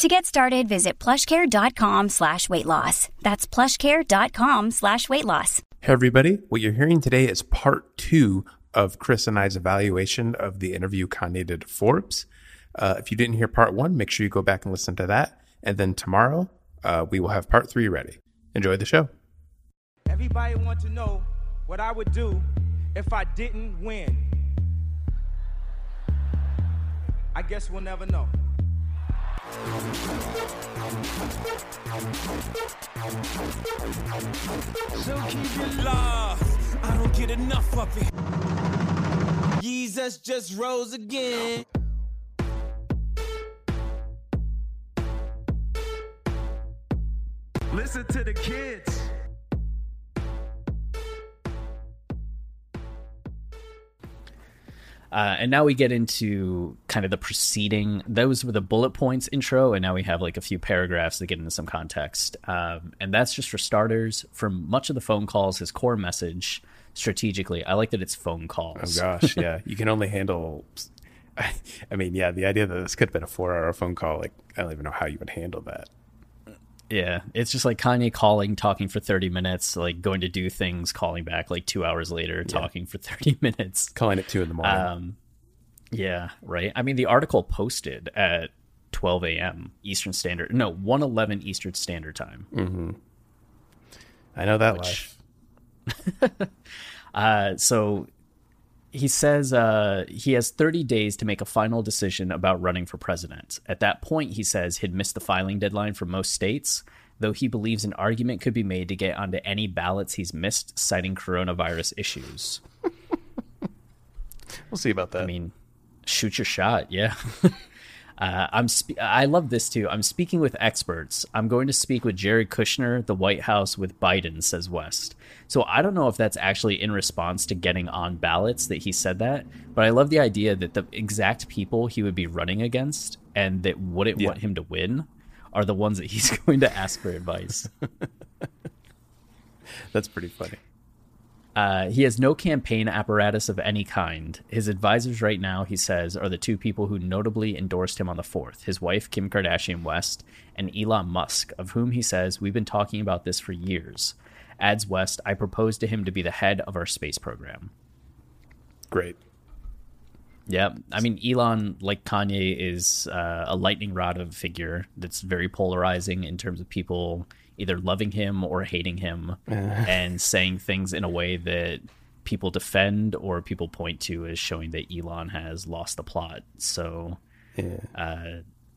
To get started, visit plushcare.com slash weight loss. That's plushcare.com slash weight loss. Hey, everybody. What you're hearing today is part two of Chris and I's evaluation of the interview Kanye did to Forbes. Uh, if you didn't hear part one, make sure you go back and listen to that. And then tomorrow, uh, we will have part three ready. Enjoy the show. Everybody want to know what I would do if I didn't win. I guess we'll never know. So keep it love. I don't get enough of it. Jesus just rose again. Listen to the kids. Uh, and now we get into kind of the preceding. Those were the bullet points intro, and now we have like a few paragraphs that get into some context. Um, and that's just for starters. For much of the phone calls, his core message strategically, I like that it's phone calls. Oh, gosh. Yeah. you can only handle. I mean, yeah, the idea that this could have been a four hour phone call, like, I don't even know how you would handle that. Yeah, it's just like Kanye calling, talking for 30 minutes, like going to do things, calling back like two hours later, talking for 30 minutes. Calling at two in the morning. Um, yeah, right. I mean, the article posted at 12 a.m. Eastern Standard, no, 111 Eastern Standard Time. I know that which- life. Uh, so he says uh, he has 30 days to make a final decision about running for president. At that point, he says he'd missed the filing deadline for most states, though he believes an argument could be made to get onto any ballots he's missed, citing coronavirus issues. We'll see about that. I mean, shoot your shot, yeah. uh, I'm. Spe- I love this too. I'm speaking with experts. I'm going to speak with Jared Kushner, the White House with Biden, says West. So I don't know if that's actually in response to getting on ballots that he said that, but I love the idea that the exact people he would be running against and that wouldn't Yeah. want him to win are the ones that he's going to ask for advice. That's pretty funny. Uh, he has no campaign apparatus of any kind. His advisors right now, he says, are the two people who notably endorsed him on the 4th his wife, Kim Kardashian West, and Elon Musk, of whom he says, We've been talking about this for years. Adds West, I proposed to him to be the head of our space program. Great. Yeah, I mean, Elon, like Kanye, is uh, a lightning rod of a figure that's very polarizing in terms of people either loving him or hating him and saying things in a way that people defend or people point to as showing that Elon has lost the plot. So, Yeah. uh,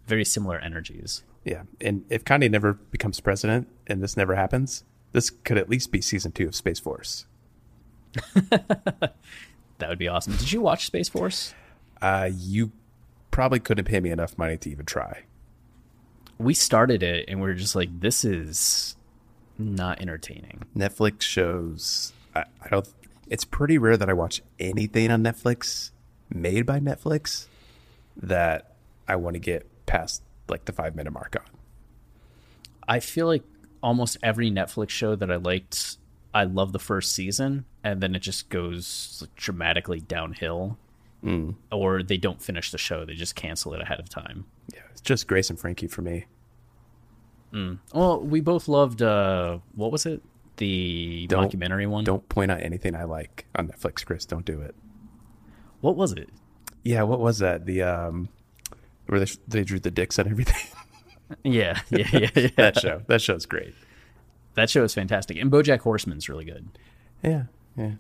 very similar energies. Yeah. And if Kanye never becomes president and this never happens, this could at least be season two of Space Force. That would be awesome. Did you watch Space Force? Uh, you probably couldn't pay me enough money to even try. We started it and we are just like, this is not entertaining. Netflix shows. I, I don't. It's pretty rare that I watch anything on Netflix made by Netflix that I want to get past like the five minute mark on. I feel like almost every Netflix show that I liked, I love the first season, and then it just goes dramatically downhill. Or they don't finish the show; they just cancel it ahead of time. Yeah, it's just Grace and Frankie for me. Well, we both loved uh, what was it? The Don't- documentary one. Don't point out anything I like on Netflix, Chris. Don't do it. What was it? Yeah, what was that? The um, where they, they drew the dicks and everything. Yeah, yeah, yeah, yeah. that show. That show's great. that show is fantastic, and BoJack Horseman's really good. Yeah, yeah.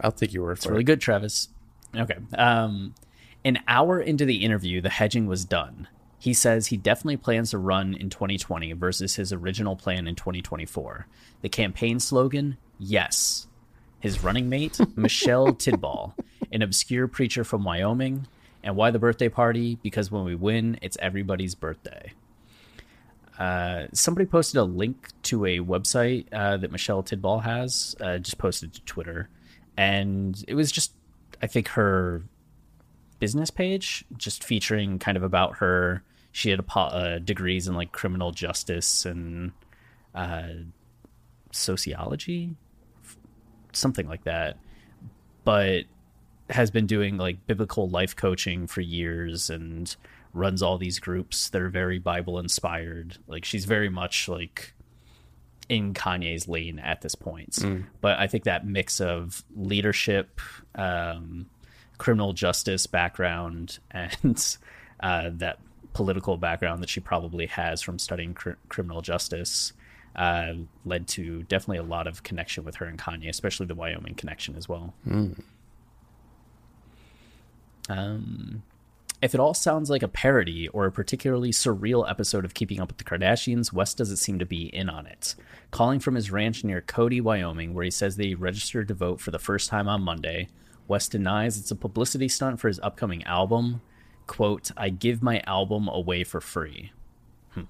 I'll take your word It's for really it. good, Travis. Okay. Um, an hour into the interview, the hedging was done. He says he definitely plans to run in 2020 versus his original plan in 2024. The campaign slogan, yes. His running mate, Michelle Tidball, an obscure preacher from Wyoming. And why the birthday party? Because when we win, it's everybody's birthday. Uh, somebody posted a link to a website uh, that Michelle Tidball has, uh, just posted to Twitter, and it was just, I think her business page, just featuring kind of about her. She had a uh, degrees in like criminal justice and uh, sociology, something like that, but has been doing like biblical life coaching for years and runs all these groups that are very Bible inspired. Like she's very much like in Kanye's lane at this point. But I think that mix of leadership, um, criminal justice background, and uh, that political background that she probably has from studying cr- criminal justice uh, led to definitely a lot of connection with her and Kanye, especially the Wyoming connection as well. Um, if it all sounds like a parody or a particularly surreal episode of Keeping Up with the Kardashians, West doesn't seem to be in on it. Calling from his ranch near Cody, Wyoming, where he says that he registered to vote for the first time on Monday, West denies it's a publicity stunt for his upcoming album. Quote, I give my album away for free. Hmm.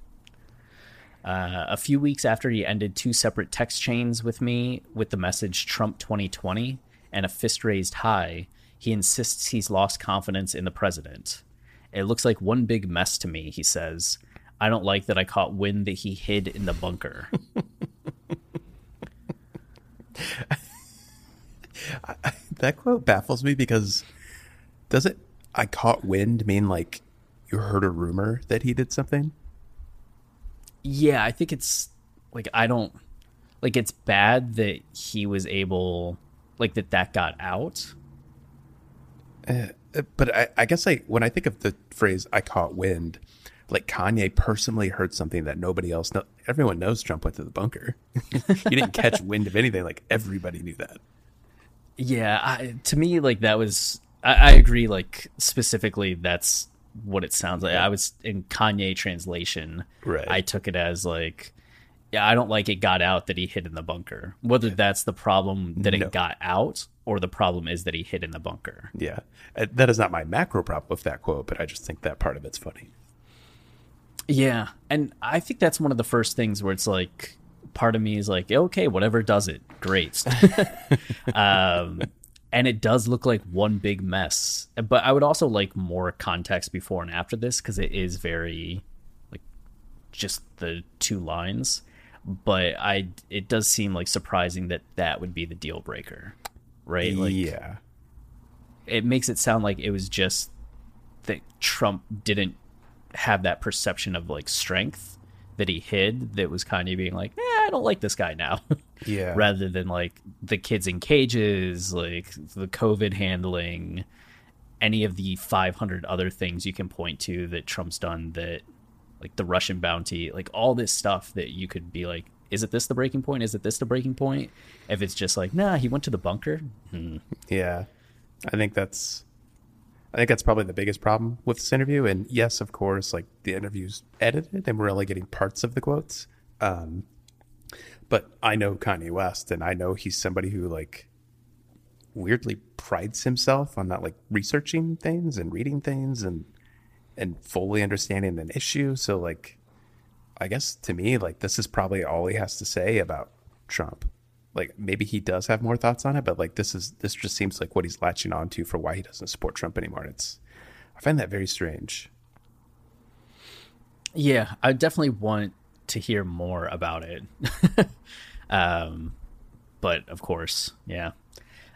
Uh, a few weeks after he ended two separate text chains with me with the message Trump 2020 and a fist raised high, he insists he's lost confidence in the president. It looks like one big mess to me, he says. I don't like that I caught wind that he hid in the bunker. That quote baffles me because does it I caught wind mean like you heard a rumor that he did something? yeah, I think it's like I don't like it's bad that he was able like that that got out. Uh, But I, I guess like when I think of the phrase "I caught wind," like Kanye personally heard something that nobody else know. Everyone knows Trump went to the bunker. you didn't catch wind of anything. Like everybody knew that. Yeah, I, to me, like that was. I, I agree. Like specifically, that's what it sounds like. I was in Kanye translation. Right. I took it as like, I don't like it got out that he hid in the bunker. Whether that's the problem that No. it got out, or the problem is that he hid in the bunker. Yeah, Uh, that is not my macro problem with that quote, but I just think that part of it's funny. Yeah, and I think that's one of the first things where it's like, part of me is like, okay, whatever does it, great. um, and it does look like one big mess. But I would also like more context before and after this because it is very like just the two lines. But I, it does seem like surprising that that would be the deal breaker, right? Like, yeah, it makes it sound like it was just that Trump didn't have that perception of like strength that he hid that was Kanye being like, eh, I don't like this guy now. yeah. Rather than like the kids in cages, like the COVID handling, any of the 500 other things you can point to that Trump's done that like the Russian bounty, like all this stuff that you could be like, is it this the breaking point? Is it this the breaking point? If it's just like, nah, he went to the bunker. Hmm. Yeah, I think that's, I think that's probably the biggest problem with this interview. And yes, of course, like the interview's edited, and we're only getting parts of the quotes. Um, but I know Kanye West, and I know he's somebody who like weirdly prides himself on not like researching things and reading things and and fully understanding an issue. So like, I guess to me, like this is probably all he has to say about Trump. Like maybe he does have more thoughts on it, but like this is this just seems like what he's latching on to for why he doesn't support Trump anymore. It's I find that very strange. Yeah, I definitely want to hear more about it. um, but of course, yeah.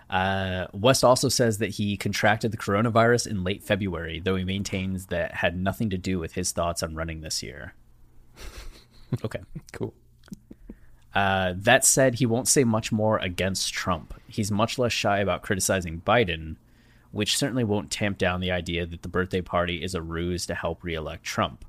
Uh, West also says that he contracted the coronavirus in late February, though he maintains that had nothing to do with his thoughts on running this year. Okay. Cool. Uh, that said, he won't say much more against Trump. He's much less shy about criticizing Biden, which certainly won't tamp down the idea that the birthday party is a ruse to help reelect Trump.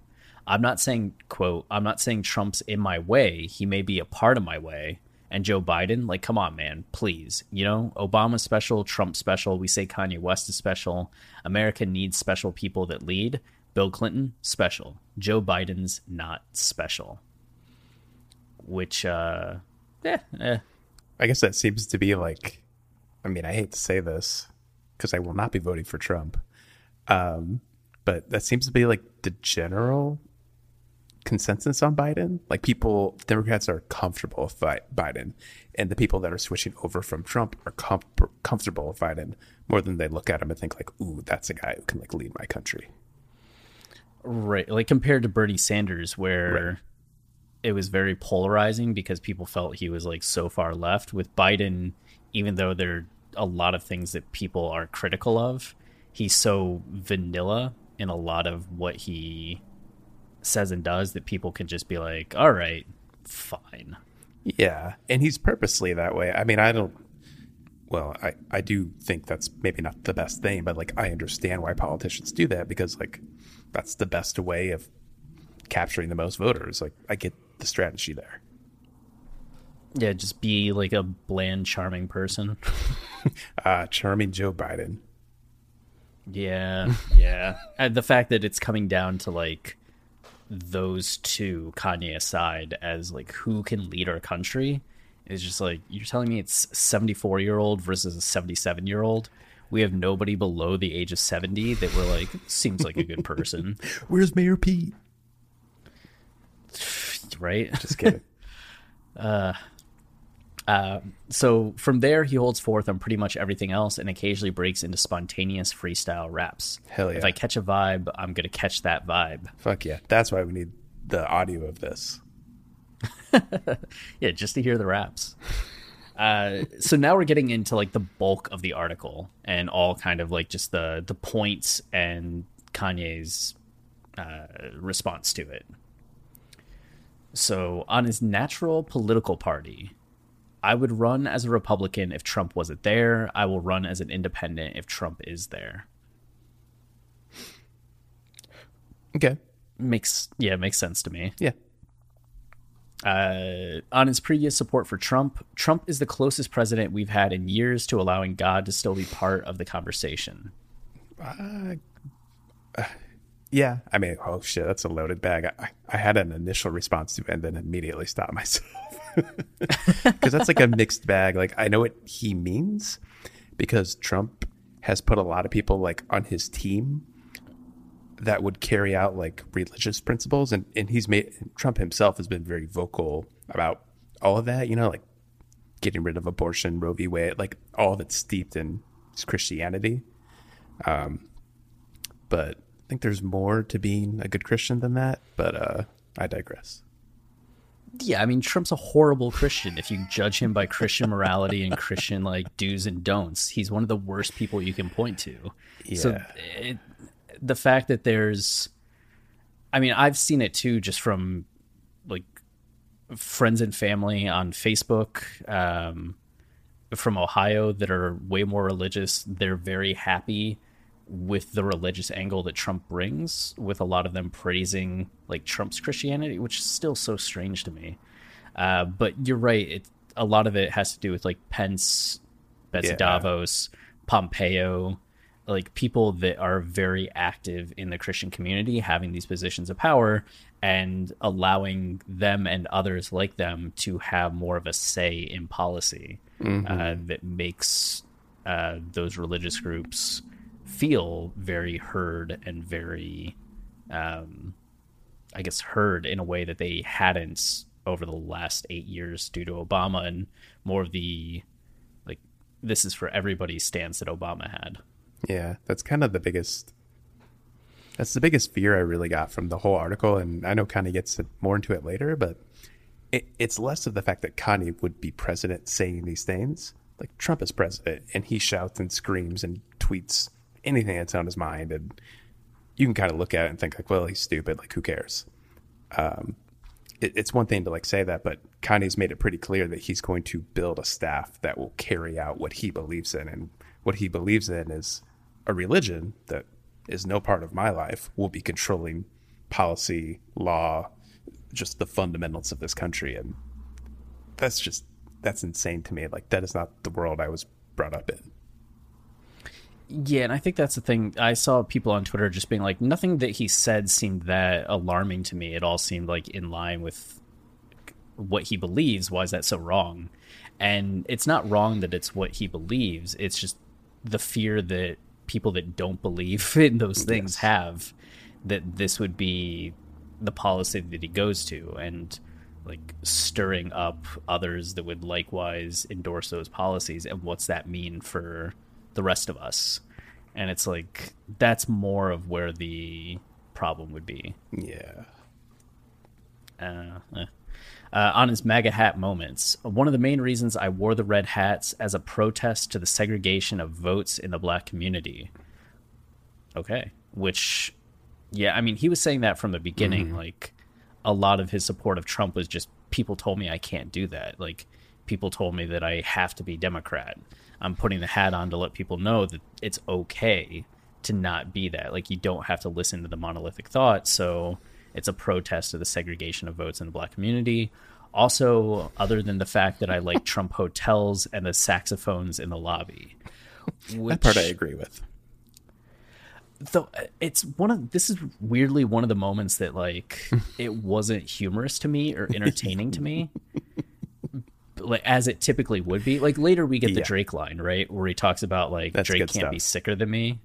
I'm not saying, quote, I'm not saying Trump's in my way. He may be a part of my way. And Joe Biden, like, come on, man, please. You know, Obama special, Trump special. We say Kanye West is special. America needs special people that lead. Bill Clinton, special. Joe Biden's not special. Which, uh, eh, eh. I guess that seems to be like, I mean, I hate to say this because I will not be voting for Trump. Um, but that seems to be like the general consensus on Biden. Like people, Democrats are comfortable with Biden, and the people that are switching over from Trump are com- comfortable with Biden more than they look at him and think like, "Ooh, that's a guy who can like lead my country." Right. Like compared to Bernie Sanders, where Right. it was very polarizing because people felt he was like so far left. With Biden, even though there are a lot of things that people are critical of, he's so vanilla in a lot of what he says and does that people can just be like, all right, fine. Yeah, and he's purposely that way. I mean, I don't. Well, I I do think that's maybe not the best thing, but like I understand why politicians do that because like that's the best way of capturing the most voters. Like I get the strategy there. Yeah, just be like a bland, charming person. Uh, charming Joe Biden. Yeah, yeah. and the fact that it's coming down to like those two, Kanye aside, as like who can lead our country is just like you're telling me it's 74 year old versus a 77 year old. We have nobody below the age of 70 that we're like seems like a good person, Where's Mayor Pete? right? Just kidding. Uh, So from there, he holds forth on pretty much everything else and occasionally breaks into spontaneous freestyle raps. Hell yeah. If I catch a vibe, I'm gonna catch that vibe. Fuck yeah. That's why we need the audio of this. Yeah, just to hear the raps. Uh, so now we're getting into like the bulk of the article and all kind of like just the the points and Kanye's uh, response to it. So on his natural political party, I would run as a Republican if Trump wasn't there. I will run as an independent if Trump is there. Okay. Makes yeah, makes sense to me. Yeah. Uh, on his previous support for Trump, Trump is the closest president we've had in years to allowing God to still be part of the conversation. Yeah. I mean, oh shit, that's a loaded bag. I, I had an initial response to it and then immediately stopped myself. Because that's like a mixed bag. Like, I know what he means because Trump has put a lot of people like on his team that would carry out like religious principles and, and he's made Trump himself has been very vocal about all of that, you know, like getting rid of abortion, Roe v. Wade, like all it's steeped in Christianity. Um, but think there's more to being a good Christian than that. But uh, I digress. Yeah, I mean, Trump's a horrible Christian if you judge him by Christian morality and Christian like do's and don'ts. He's one of the worst people you can point to. So it, the fact that there's, I mean, I've seen it too, just from like friends and family on Facebook um, from Ohio that are way more religious. They're very happy with the religious angle that Trump brings, with a lot of them praising like Trump's Christianity, which is still so strange to me. Uh, but you're right; it a lot of it has to do with like Pence, Betsy Yeah. DeVos, Pompeo, like people that are very active in the Christian community, having these positions of power and allowing them and others like them to have more of a say in policy uh, that makes uh, those religious groups feel very heard and very, um, I guess, heard in a way that they hadn't over the last eight years due to Obama and more of the like this is for everybody stance that Obama had. Yeah, that's kind of the biggest. That's the biggest fear I really got from the whole article, and I know Kanye gets more into it later, but it, it's less of the fact that Kanye would be president saying these things. Like Trump is president, and he shouts and screams and tweets anything that's on his mind, and you can kind of look at it and think like, well, he's stupid. Like, who cares? Um, it, it's one thing to like say that, but Kanye's made it pretty clear that he's going to build a staff that will carry out what he believes in, and what he believes in is a religion that is no part of my life will be controlling policy, law, just the fundamentals of this country, and that's just that's insane to me. Like that is not the world I was brought up in. Yeah, and I think that's the thing. I saw people on Twitter just being like, nothing that he said seemed that alarming to me. It all seemed like in line with what he believes. Why is that so wrong? And it's not wrong that it's what he believes. It's just the fear that people that don't believe in those things Yes. have that this would be the policy that he goes to and like stirring up others that would likewise endorse those policies and what's that mean for the rest of us and it's like that's more of where the problem would be Yeah. uh, eh. Uh, on his MAGA hat moments. One of the main reasons I wore the red hats as a protest to the segregation of votes in the black community. Okay. Which, yeah, I mean, he was saying that from the beginning. Like, a lot of his support of Trump was just people told me I can't do that. Like, people told me that I have to be Democrat. I'm putting the hat on to let people know that it's okay to not be that. Like, you don't have to listen to the monolithic thought. So, it's a protest of the segregation of votes in the black community. Also, other than the fact that I like Trump hotels and the saxophones in the lobby. That part I agree with. though uh, it's one of this is weirdly one of the moments that like it wasn't humorous to me or entertaining to me like as it typically would be like later we get the drake line right where he talks about like That's drake can't be sicker than me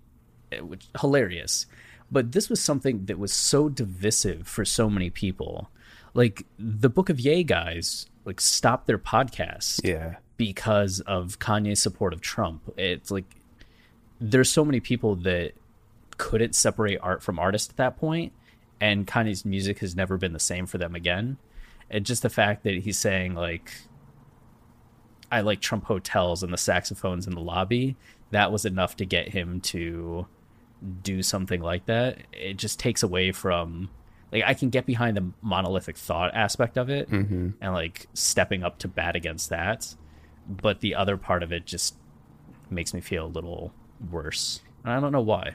eh, which hilarious but this was something that was so divisive for so many people like the book of yay guys like stopped their podcast Yeah. because of Kanye's support of Trump. It's like there's so many people that couldn't separate art from artist at that point, and Kanye's music has never been the same for them again. And just the fact that he's saying like, "I like Trump hotels and the saxophones in the lobby," that was enough to get him to do something like that. It just takes away from like I can get behind the monolithic thought aspect of it mm-hmm. and like stepping up to bat against that, but the other part of it just makes me feel a little worse. And I don't know why.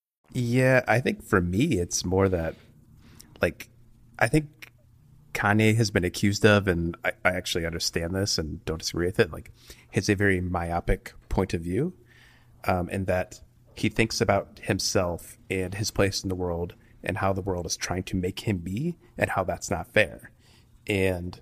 Yeah, I think for me, it's more that, like, I think Kanye has been accused of, and I, I actually understand this and don't disagree with it. Like, has a very myopic point of view, um, in that he thinks about himself and his place in the world and how the world is trying to make him be and how that's not fair. And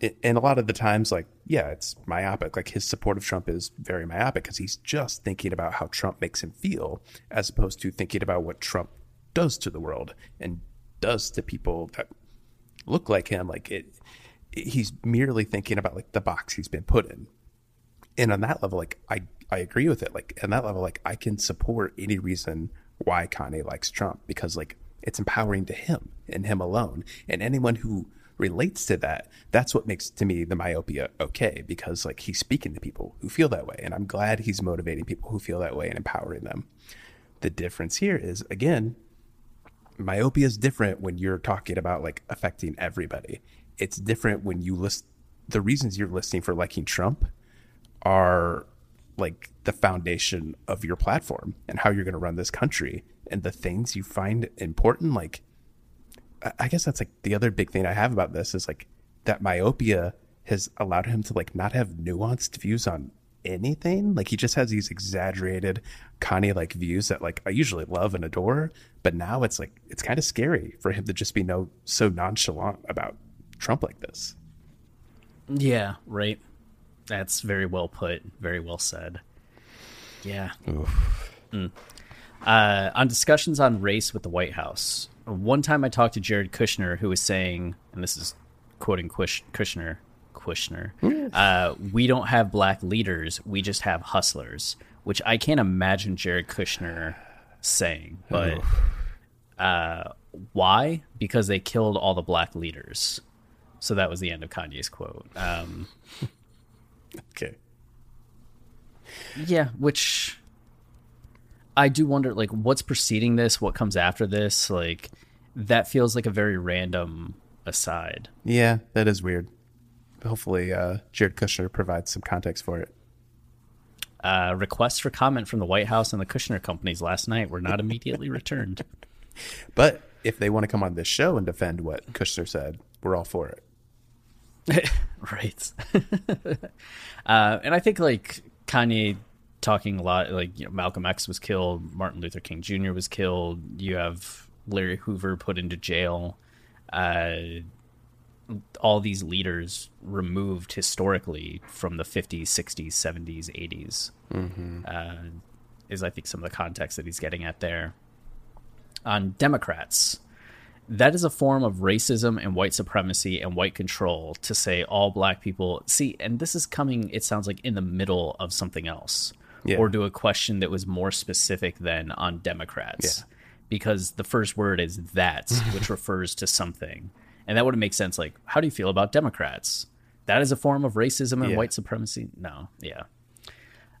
it, and a lot of the times, like, yeah, it's myopic. Like his support of Trump is very myopic because he's just thinking about how Trump makes him feel, as opposed to thinking about what Trump does to the world and does to people that look like him. Like it, he's merely thinking about like the box he's been put in. And on that level, like I, I agree with it. Like on that level, like I can support any reason why Kanye likes Trump because like it's empowering to him and him alone. And anyone who relates to that, that's what makes to me the myopia okay because like he's speaking to people who feel that way. And I'm glad he's motivating people who feel that way and empowering them. The difference here is again, myopia is different when you're talking about like affecting everybody. It's different when you list the reasons you're listing for liking Trump are like the foundation of your platform and how you're going to run this country and the things you find important like I- I guess that's like the other big thing I have about this is like that myopia has allowed him to like not have nuanced views on anything. Like he just has these exaggerated Kanye like views that like I usually love and adore, but now it's like it's kind of scary for him to just be no so nonchalant about Trump like this. Yeah, right. That's very well put. Very well said. Yeah. Mm. Uh, on discussions on race with the White House, one time I talked to Jared Kushner, who was saying, and this is quoting Kush- Kushner, Kushner, uh, we don't have black leaders, we just have hustlers, which I can't imagine Jared Kushner saying, but uh, why? Because they killed all the black leaders. So that was the end of Kanye's quote. Um, Okay. Yeah, which I do wonder like what's preceding this, what comes after this, like that feels like a very random aside. Yeah, that is weird. Hopefully, uh, Jared Kushner provides some context for it. Uh, requests for comment from the White House and the Kushner companies last night were not immediately returned. But if they want to come on this show and defend what Kushner said, we're all for it. right. uh, and I think like Kanye talking a lot, like you know, Malcolm X was killed, Martin Luther King Jr. was killed. You have Larry Hoover put into jail. Uh, all these leaders removed historically from the 50s, 60s, 70s, 80s mm-hmm. uh, is I think some of the context that he's getting at there. On Democrats, that is a form of racism and white supremacy and white control to say all black people see and this is coming it sounds like in the middle of something else yeah. or to a question that was more specific than on democrats. Yeah. because the first word is that which refers to something. And that would make sense like how do you feel about democrats? That is a form of racism and yeah. white supremacy? No. Yeah.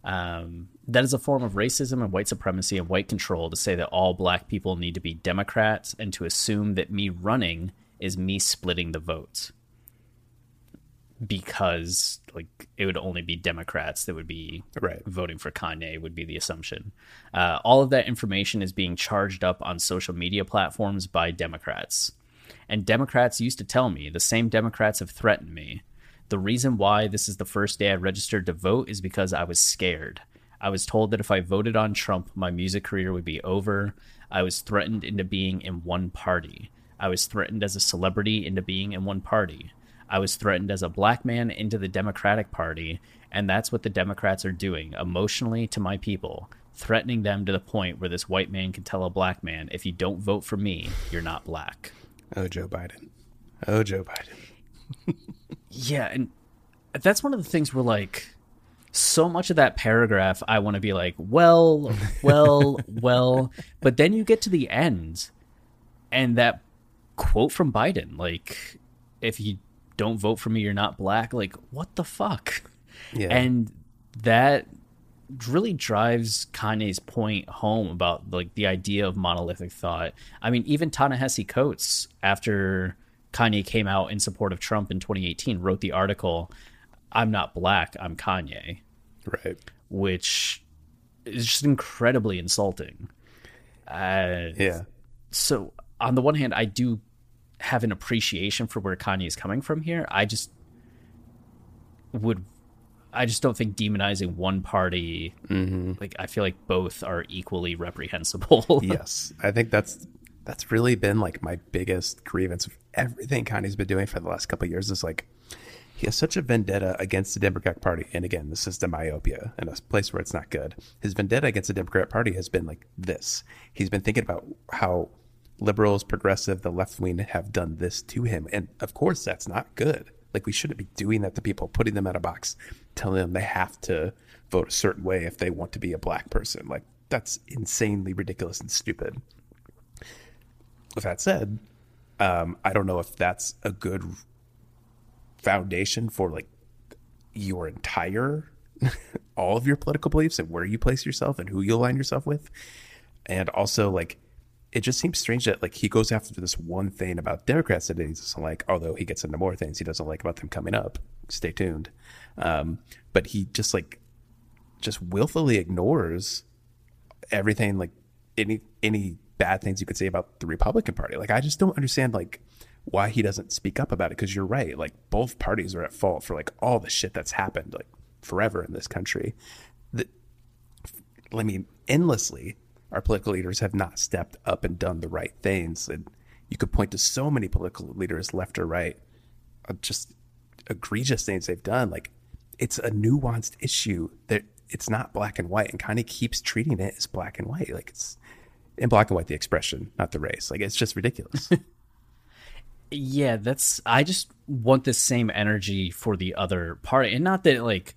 Um, that is a form of racism and white supremacy and white control to say that all black people need to be Democrats and to assume that me running is me splitting the votes because like it would only be Democrats that would be right. voting for Kanye would be the assumption. Uh, all of that information is being charged up on social media platforms by Democrats, and Democrats used to tell me the same Democrats have threatened me the reason why this is the first day I registered to vote is because I was scared. I was told that if I voted on Trump, my music career would be over. I was threatened into being in one party. I was threatened as a celebrity into being in one party. I was threatened as a black man into the Democratic Party, and that's what the Democrats are doing emotionally to my people, threatening them to the point where this white man can tell a black man, if you don't vote for me, you're not black. Oh, Joe Biden. Oh, Joe Biden. yeah, and that's one of the things where like so much of that paragraph I want to be like, well, well, well, but then you get to the end and that quote from Biden, like if you don't vote for me, you're not black, like what the fuck? Yeah. And that really drives Kanye's point home about like the idea of monolithic thought. I mean, even Ta-Nehisi Coates after Kanye came out in support of Trump in 2018, wrote the article, I'm not black, I'm Kanye. Right. Which is just incredibly insulting. Uh, yeah. So, on the one hand, I do have an appreciation for where Kanye is coming from here. I just would I just don't think demonizing one party mm-hmm. like I feel like both are equally reprehensible. yes. I think that's that's really been like my biggest grievance of everything Kanye's been doing for the last couple of years is like he has such a vendetta against the Democratic Party. And again, this is the myopia in a place where it's not good. His vendetta against the Democratic Party has been like this. He's been thinking about how liberals, progressive, the left wing have done this to him. And of course, that's not good. Like we shouldn't be doing that to people, putting them in a box, telling them they have to vote a certain way if they want to be a black person. Like that's insanely ridiculous and stupid. With that said, um, I don't know if that's a good foundation for like your entire all of your political beliefs and where you place yourself and who you align yourself with. And also like it just seems strange that like he goes after this one thing about Democrats that he's just like, although he gets into more things he doesn't like about them coming up. Stay tuned. Um, but he just like just willfully ignores everything like any any bad things you could say about the Republican Party. Like I just don't understand like why he doesn't speak up about it because you're right. Like both parties are at fault for like all the shit that's happened like forever in this country. That I mean, endlessly, our political leaders have not stepped up and done the right things. And you could point to so many political leaders, left or right, just egregious things they've done. Like it's a nuanced issue that it's not black and white, and kind of keeps treating it as black and white. Like it's in black and white the expression, not the race. Like it's just ridiculous. yeah, that's I just want the same energy for the other party. And not that like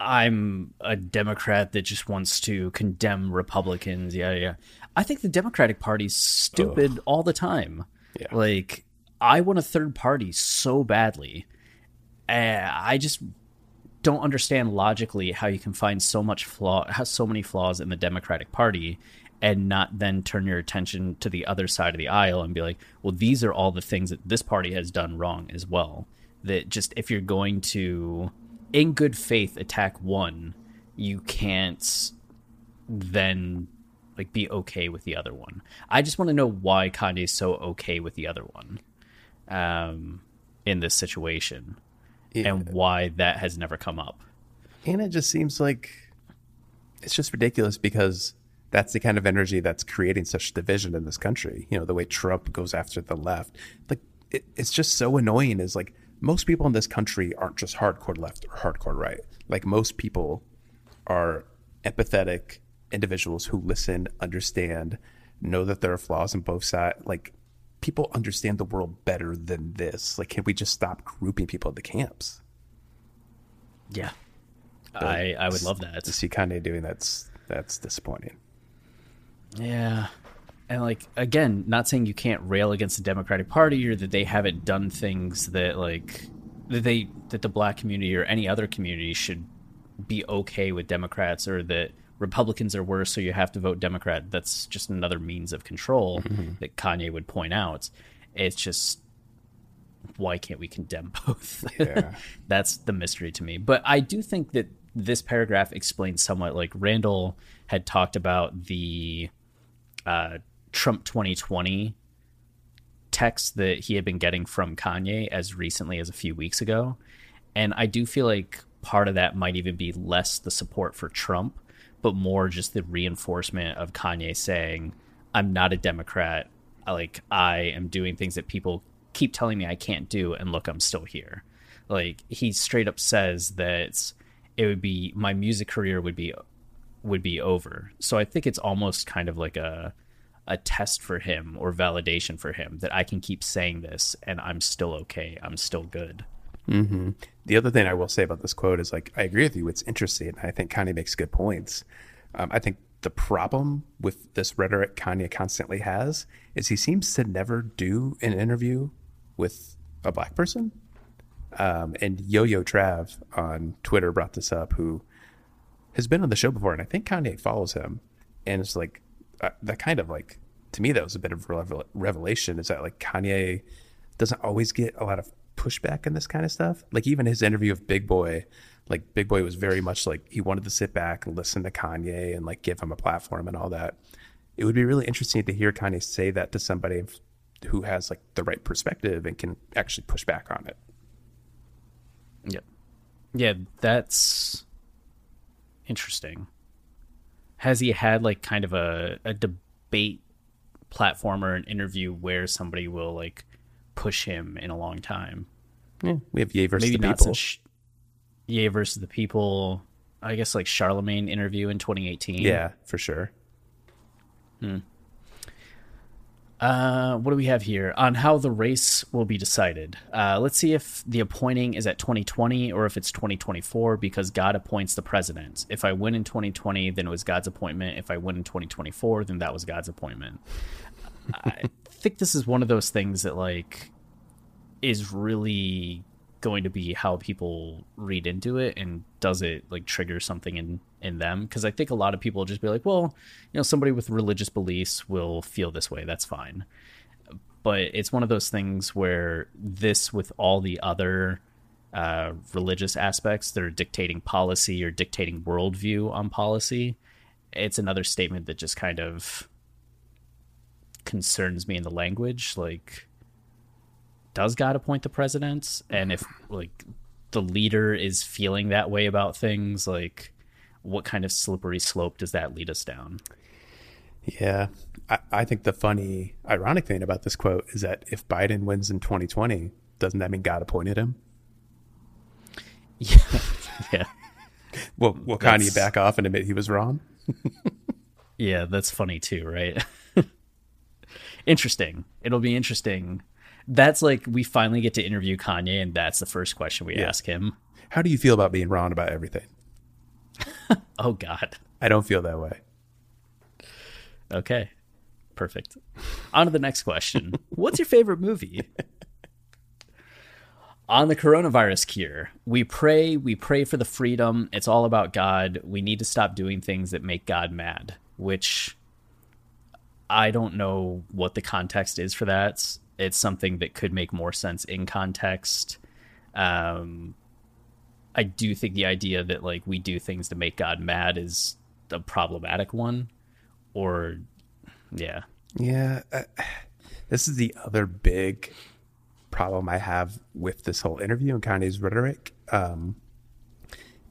I'm a Democrat that just wants to condemn Republicans. Yeah, yeah. I think the Democratic Party's stupid Ugh. all the time. Yeah. Like I want a third party so badly. Uh, I just don't understand logically how you can find so much flaw, has so many flaws in the Democratic Party, and not then turn your attention to the other side of the aisle and be like, well, these are all the things that this party has done wrong as well. That just if you're going to, in good faith, attack one, you can't then like be okay with the other one. I just want to know why Kanye's so okay with the other one um, in this situation Yeah. and why that has never come up. And it just seems like it's just ridiculous because that's the kind of energy that's creating such division in this country. You know, the way Trump goes after the left. Like, it, it's just so annoying. Is like most people in this country aren't just hardcore left or hardcore right. Like, most people are empathetic individuals who listen, understand, know that there are flaws in both sides. Like, people understand the world better than this. Like, can we just stop grouping people into camps? Yeah. I, I would love that To see Kanye doing that's that's disappointing. Yeah. And like again, not saying you can't rail against the Democratic Party or that they haven't done things that like that they that the black community or any other community should be okay with Democrats or that Republicans are worse so you have to vote Democrat. That's just another means of control that Kanye would point out. It's just why can't we condemn both? Yeah. That's the mystery to me. But I do think that this paragraph explains somewhat like Randall had talked about the uh, Trump 2020 text that he had been getting from Kanye as recently as a few weeks ago. And I do feel like part of that might even be less the support for Trump, but more just the reinforcement of Kanye saying, I'm not a Democrat. Like, I am doing things that people keep telling me I can't do. And look, I'm still here. Like, he straight up says that it would be my music career would be would be over. So I think it's almost kind of like a a test for him or validation for him that I can keep saying this and I'm still okay. I'm still good. The other thing I will say about this quote is like I agree with you. It's interesting. I think Kanye makes good points. Um, I think the problem with this rhetoric Kanye constantly has is he seems to never do an interview with a black person. Um, and Yo Yo Trav on Twitter brought this up, who has been on the show before, and I think Kanye follows him. And it's like uh, that kind of like to me that was a bit of revelation. Is that like Kanye doesn't always get a lot of pushback in this kind of stuff. Like even his interview of Big Boy, like Big Boy was very much like he wanted to sit back and listen to Kanye and like give him a platform and all that. It would be really interesting to hear Kanye say that to somebody who has like the right perspective and can actually push back on it. Yep. Yeah, that's interesting. Has he had like kind of a, a debate platform or an interview where somebody will like push him in a long time? Yeah, we have Ye versus Maybe the people. since Ye versus the People. I guess like Charlemagne interview in 2018. yeah, for sure. Hmm. Uh, what do we have here on how the race will be decided? Uh, let's see if the appointing is at 2020 or if it's 2024 because God appoints the president. If I win in 2020, then it was God's appointment. If I win in 2024, then that was God's appointment. I think this is one of those things that like is really going to be how people read into it and does it like trigger something in in them because i think a lot of people just be like well you know somebody with religious beliefs will feel this way that's fine but it's one of those things where this with all the other uh, religious aspects that are dictating policy or dictating worldview on policy it's another statement that just kind of concerns me in the language like does God appoint the presidents? And if like the leader is feeling that way about things, like what kind of slippery slope does that lead us down? Yeah. I, I think the funny, ironic thing about this quote is that if Biden wins in 2020, doesn't that mean God appointed him? Yeah. yeah. Will, will That's- Kanye back off and admit he was wrong? Yeah, that's funny too, right? interesting. It'll be interesting. That's like we finally get to interview Kanye and that's the first question we Yeah. ask him. How do you feel about being wrong about everything? Oh god. I don't feel that way. Okay. Perfect. On to the next question. What's your favorite movie? On the coronavirus cure, we pray, we pray for the freedom. It's all about God. We need to stop doing things that make God mad, which I don't know what the context is for that. It's something that could make more sense in context. Um, I do think the idea that like we do things to make God mad is a problematic one or yeah. Yeah, uh, this is the other big problem I have with this whole interview and Kanye's rhetoric. Um,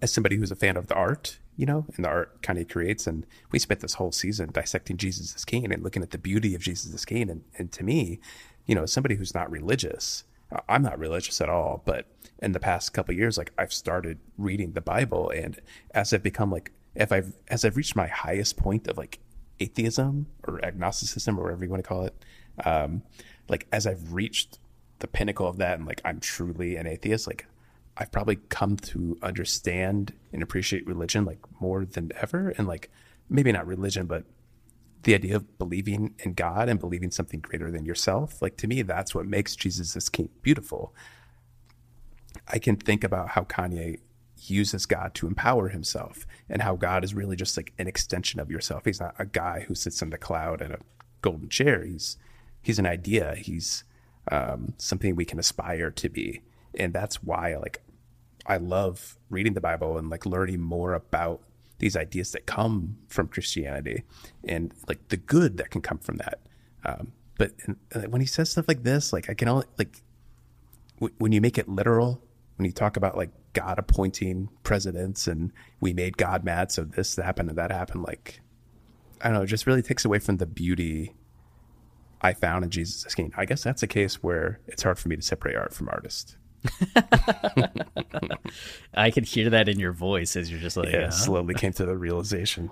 as somebody who's a fan of the art, you know, and the art Kanye creates, and we spent this whole season dissecting Jesus Is King and looking at the beauty of Jesus Is King. And, and to me, you know, as somebody who's not religious, I'm not religious at all, but in the past couple years, like I've started reading the Bible, and as I've become like, if I've as I've reached my highest point of like atheism or agnosticism or whatever you want to call it, um, like as I've reached the pinnacle of that, and like I'm truly an atheist, like I've probably come to understand and appreciate religion like more than ever, and like maybe not religion, but the idea of believing in God and believing something greater than yourself. Like to me, that's what makes Jesus King beautiful. I can think about how Kanye uses God to empower himself and how God is really just like an extension of yourself. He's not a guy who sits in the cloud in a golden chair. He's he's an idea. He's um, something we can aspire to be, and that's why like I love reading the Bible and like learning more about these ideas that come from Christianity and like the good that can come from that. Um, but when he says stuff like this, like I can only like w- when you make it literal, when you talk about like God appointing presidents and we made God mad, so this happened and that happened, like I don't know, it just really takes away from the beauty I found in Jesus Is King. I guess that's a case where it's hard for me to separate art from artist. I could hear that in your voice as you're just like, Yeah, "Huh?" slowly came to the realization.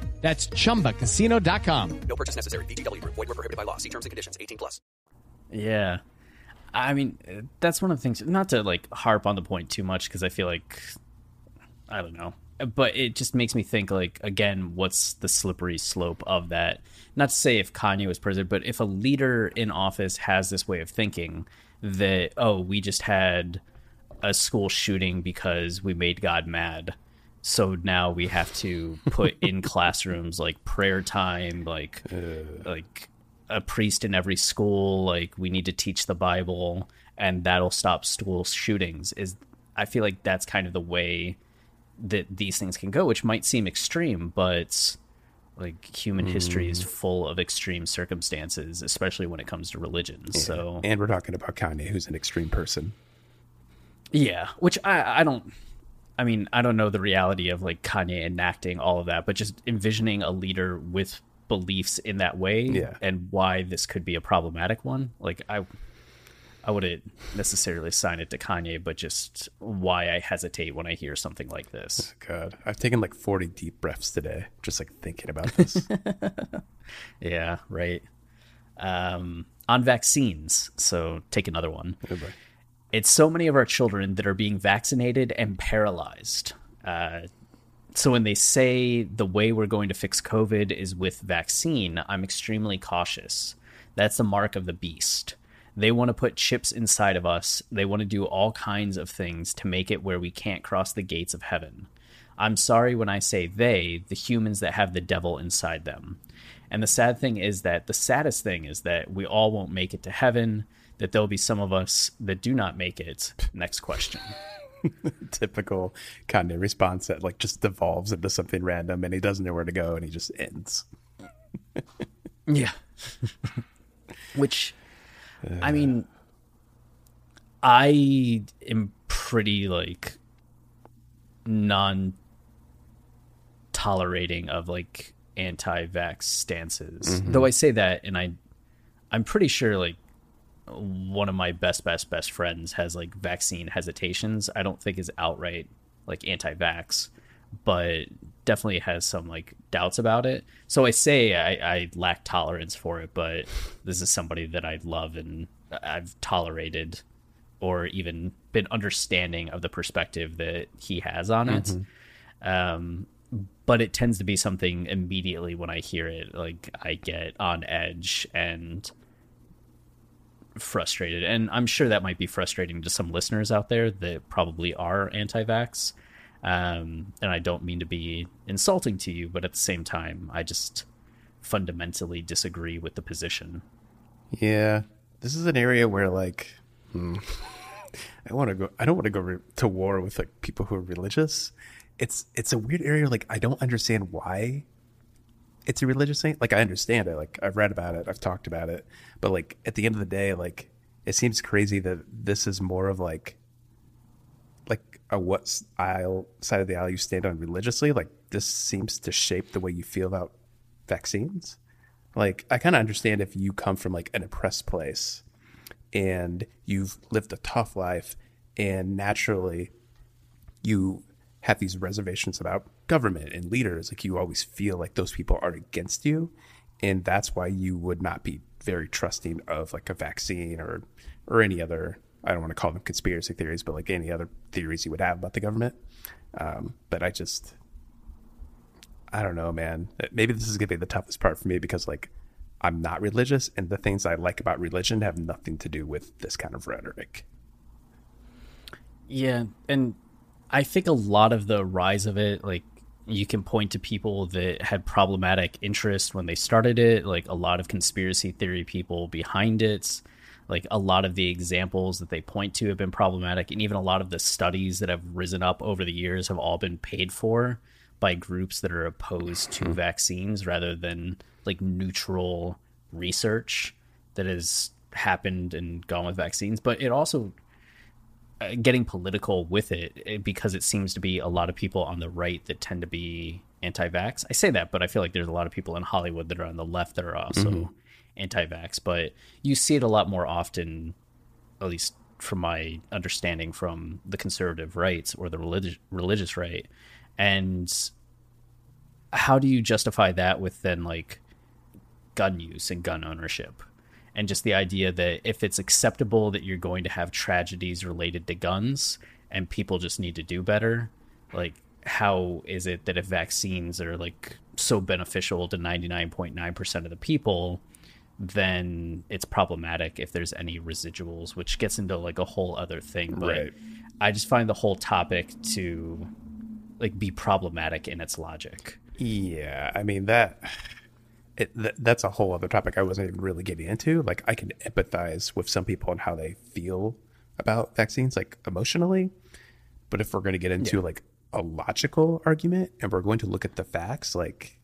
That's chumbacasino.com. No purchase necessary. VGW Group. Void were prohibited by law. See terms and conditions. 18 plus. Yeah. I mean, that's one of the things, not to like harp on the point too much, because I feel like, I don't know, but it just makes me think, like, again, what's the slippery slope of that? Not to say if Kanye was president, but if a leader in office has this way of thinking that, oh, we just had a school shooting because we made God mad. So now we have to put in classrooms like prayer time, like like a priest in every school like we need to teach the bible and that'll stop school shootings is i feel like that's kind of the way that these things can go which might seem extreme but like human history is mm. full of extreme circumstances especially when it comes to religion so And we're talking about Kanye, who's an extreme person. yeah, which I I don't I mean, I don't know the reality of like Kanye enacting all of that, but just envisioning a leader with beliefs in that way Yeah. and why this could be a problematic one. Like I I wouldn't necessarily sign it to Kanye, but just why I hesitate when I hear something like this. God, I've taken like 40 deep breaths today, just like thinking about this. Yeah, right. Um, on vaccines, so take another one. Oh, boy. It's so many of our children that are being vaccinated and paralyzed. Uh, so when they say the way we're going to fix COVID is with vaccine, I'm extremely cautious. That's the mark of the beast. They want to put chips inside of us. They want to do all kinds of things to make it where we can't cross the gates of heaven. I'm sorry when I say they, the humans that have the devil inside them. And the sad thing is that the saddest thing is that we all won't make it to heaven, that there'll be some of us that do not make it. Next question. Typical Kanye response that like just devolves into something random and he doesn't know where to go and he just ends. Yeah. Which, I uh, mean, I am pretty like non tolerating of like anti vax stances. Mm-hmm. Though I say that and I I'm pretty sure like one of my best best best friends has like vaccine hesitations. I don't think is outright like anti vax, but definitely has some like doubts about it. So I say I, I lack tolerance for it, but this is somebody that I love and I've tolerated or even been understanding of the perspective that he has on it. Um, but it tends to be something immediately when I hear it, like I get on edge and frustrated. And I'm sure that might be frustrating to some listeners out there that probably are anti vax. Um, and I don't mean to be insulting to you, but at the same time, I just fundamentally disagree with the position. Yeah, this is an area where like, hmm, I want to go. I don't want to go re- to war with like people who are religious. It's it's a weird area. Like I don't understand why it's a religious thing. Like I understand it. Like I've read about it. I've talked about it. But like at the end of the day, like it seems crazy that this is more of like like a what aisle side of the aisle you stand on religiously. Like this seems to shape the way you feel about vaccines. Like I kind of understand if you come from like an oppressed place and you've lived a tough life and naturally you have these reservations about government and leaders like you always feel like those people are against you and that's why you would not be very trusting of like a vaccine or or any other I don't want to call them conspiracy theories but like any other theories you would have about the government. Um, but I just I don't know man. Maybe this is gonna be the toughest part for me because like I'm not religious and the things I like about religion have nothing to do with this kind of rhetoric. Yeah, and I think a lot of the rise of it, like you can point to people that had problematic interest when they started it, like a lot of conspiracy theory people behind it. Like a lot of the examples that they point to have been problematic, and even a lot of the studies that have risen up over the years have all been paid for by groups that are opposed to hmm. vaccines rather than like neutral research that has happened and gone with vaccines. But it also getting political with it eh, because it seems to be a lot of people on the right that tend to be anti-vax. I say that, but I feel like there's a lot of people in Hollywood that are on the left that are also anti-vax. But you see it a lot more often, at least from my understanding, from the conservative rights or the religious religious right. And how do you justify that with then like gun use and gun ownership? And just the idea that if it's acceptable that you're going to have tragedies related to guns and people just need to do better like how is it that if vaccines are like so beneficial to 99.9% of the people then it's problematic if there's any residuals which gets into like a whole other thing but Right. i just find the whole topic to like be problematic in its logic Yeah, I mean that. It, th- that's a whole other topic I wasn't even really getting into. Like, I can empathize with some people and how they feel about vaccines, like emotionally. But if we're going to get into like a logical argument and we're going to look at the facts, like,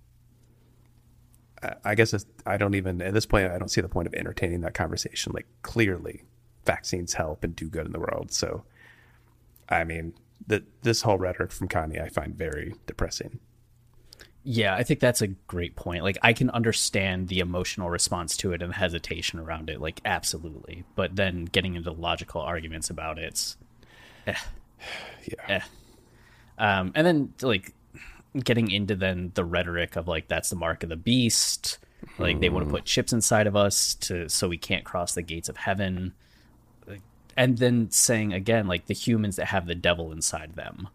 I- I guess it's, I don't even at this point I don't see the point of entertaining that conversation. Like, clearly, vaccines help and do good in the world. So, I mean, the, this whole rhetoric from Kanye I find very depressing. Yeah, I think that's a great point. Like I can understand the emotional response to it and hesitation around it, like absolutely. But then getting into logical arguments about it's eh. Yeah. Eh. Um and then like getting into then the rhetoric of like that's the mark of the beast. Like they want to put chips inside of us to so we can't cross the gates of heaven. And then saying again like the humans that have the devil inside them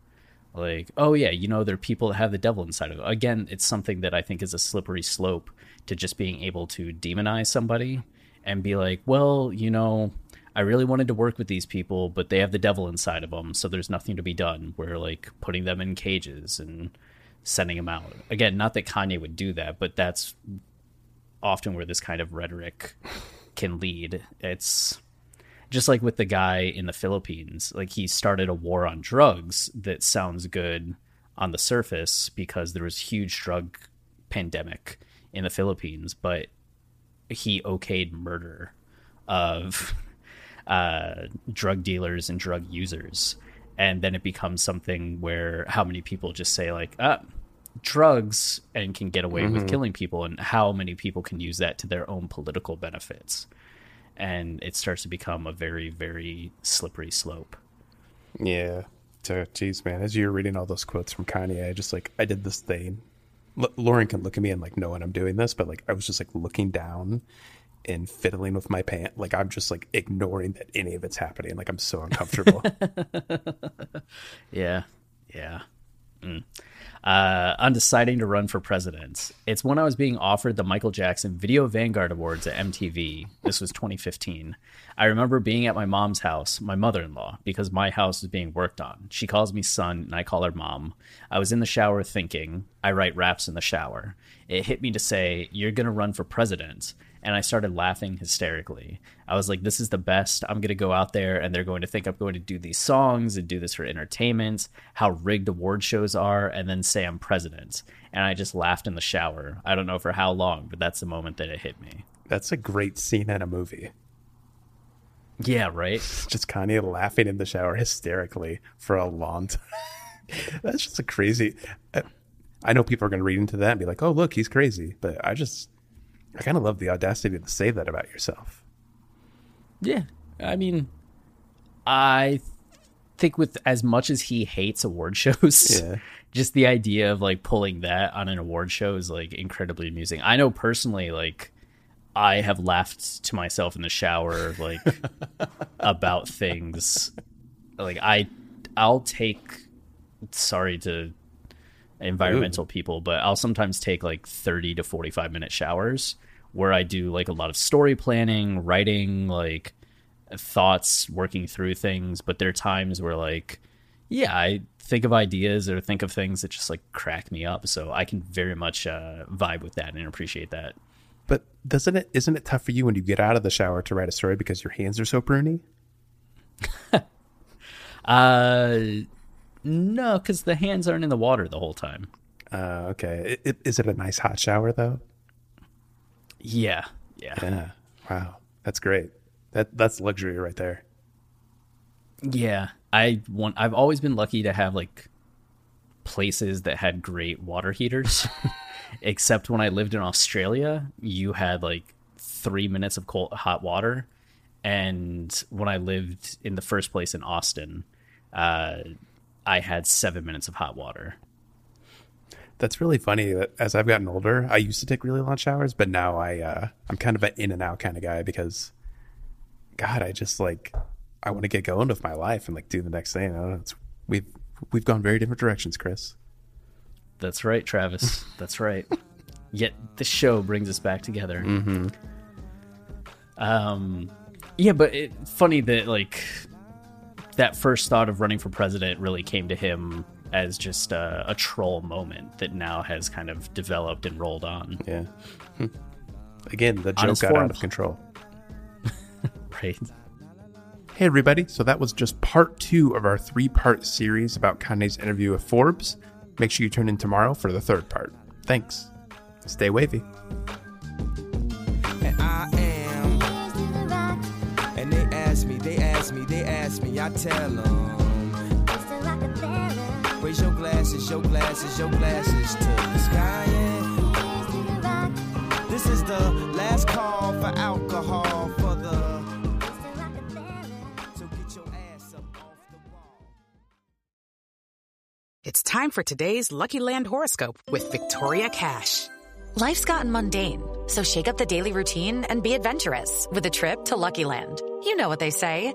like oh yeah you know there are people that have the devil inside of them again it's something that i think is a slippery slope to just being able to demonize somebody and be like well you know i really wanted to work with these people but they have the devil inside of them so there's nothing to be done. We're like putting them in cages and sending them out. Again not that kanye would do that but that's often where this kind of rhetoric can lead. It's just like with the guy in the Philippines, like he started a war on drugs that sounds good on the surface because there was huge drug pandemic in the Philippines, but he okayed murder of uh, drug dealers and drug users, and then it becomes something where how many people just say like, ah, drugs and can get away with killing people, and how many people can use that to their own political benefits and it starts to become a very very slippery slope Yeah. So, geez, man, as you're reading all those quotes from Kanye, I just like, I did this thing. L- Lauren can look at me and like know when I'm doing this, but like, I was just like looking down and fiddling with my pant. Like, I'm just like ignoring that any of it's happening. Like, I'm so uncomfortable. yeah yeah Uh, on deciding to run for president. It's when I was being offered the Michael Jackson Video Vanguard Awards at MTV. This was 2015. I remember being at my mom's house, my mother in law, because my house was being worked on. She calls me son, and I call her mom. I was in the shower thinking, I write raps in the shower. It hit me to say, You're going to run for president and I started laughing hysterically. I was like, this is the best. I'm going to go out there and they're going to think I'm going to do these songs and do this for entertainment, how rigged award shows are, and then say I'm president. And I just laughed in the shower. I don't know for how long, but that's the moment that it hit me. That's a great scene in a movie. Yeah, right? Just Kanye laughing in the shower hysterically for a long time. That's just a crazy. Uh, I know people are going to read into that and be like, oh, look, he's crazy. But I just, I kind of love the audacity to say that about yourself. Yeah. I mean, I think with as much as he hates award shows, Yeah. just the idea of like pulling that on an award show is like incredibly amusing. I know personally, like, I have laughed to myself in the shower, like, about things. Like, I, I'll take, sorry to environmental people, but I'll sometimes take like 30 to 45 minute showers where I do like a lot of story planning, writing, like thoughts, working through things. But there are times where like, yeah, I think of ideas or think of things that just like crack me up. So I can very much uh, vibe with that and appreciate that. But doesn't it? Isn't it tough for you when you get out of the shower to write a story because your hands are so pruny? Uh, no, because the hands aren't in the water the whole time. Uh, okay. I- Is it a nice hot shower though? Yeah, yeah, Yeah. Wow. That's great. That that's luxury right there. yeah. I want. I've always been lucky to have like places that had great water heaters. Except when I lived in Australia, you had like three minutes of cold hot water, and when I lived in the first place in Austin, uh, I had seven minutes of hot water. That's really funny that as I've gotten older, I used to take really long showers, but now I uh, I'm kind of an in and out kind of guy because, God, I just like I want to get going with my life and like do the next thing. I don't know, it's, we've we've gone very different directions, Chris. That's right, Travis. That's right. Yet the show brings us back together. Mm-hmm. Um, yeah, but it, funny that like that first thought of running for president really came to him as just a, a troll moment that now has kind of developed and rolled on. Yeah. Hmm. Again, the joke got out of control. Right. Hey, everybody. So that was just part two of our three part series about Kanye's interview with Forbes. Make sure you tune in tomorrow for the third part. Thanks. Stay wavy. Ask me, I tell them. Raise your glasses, your glasses, your glasses to the sky. yeah. This is the last call for alcohol for the. So get your ass up off the wall. It's time for today's Lucky Land horoscope with Victoria Cash. Life's gotten mundane, so shake up the daily routine and be adventurous with a trip to Lucky Land. You know what they say.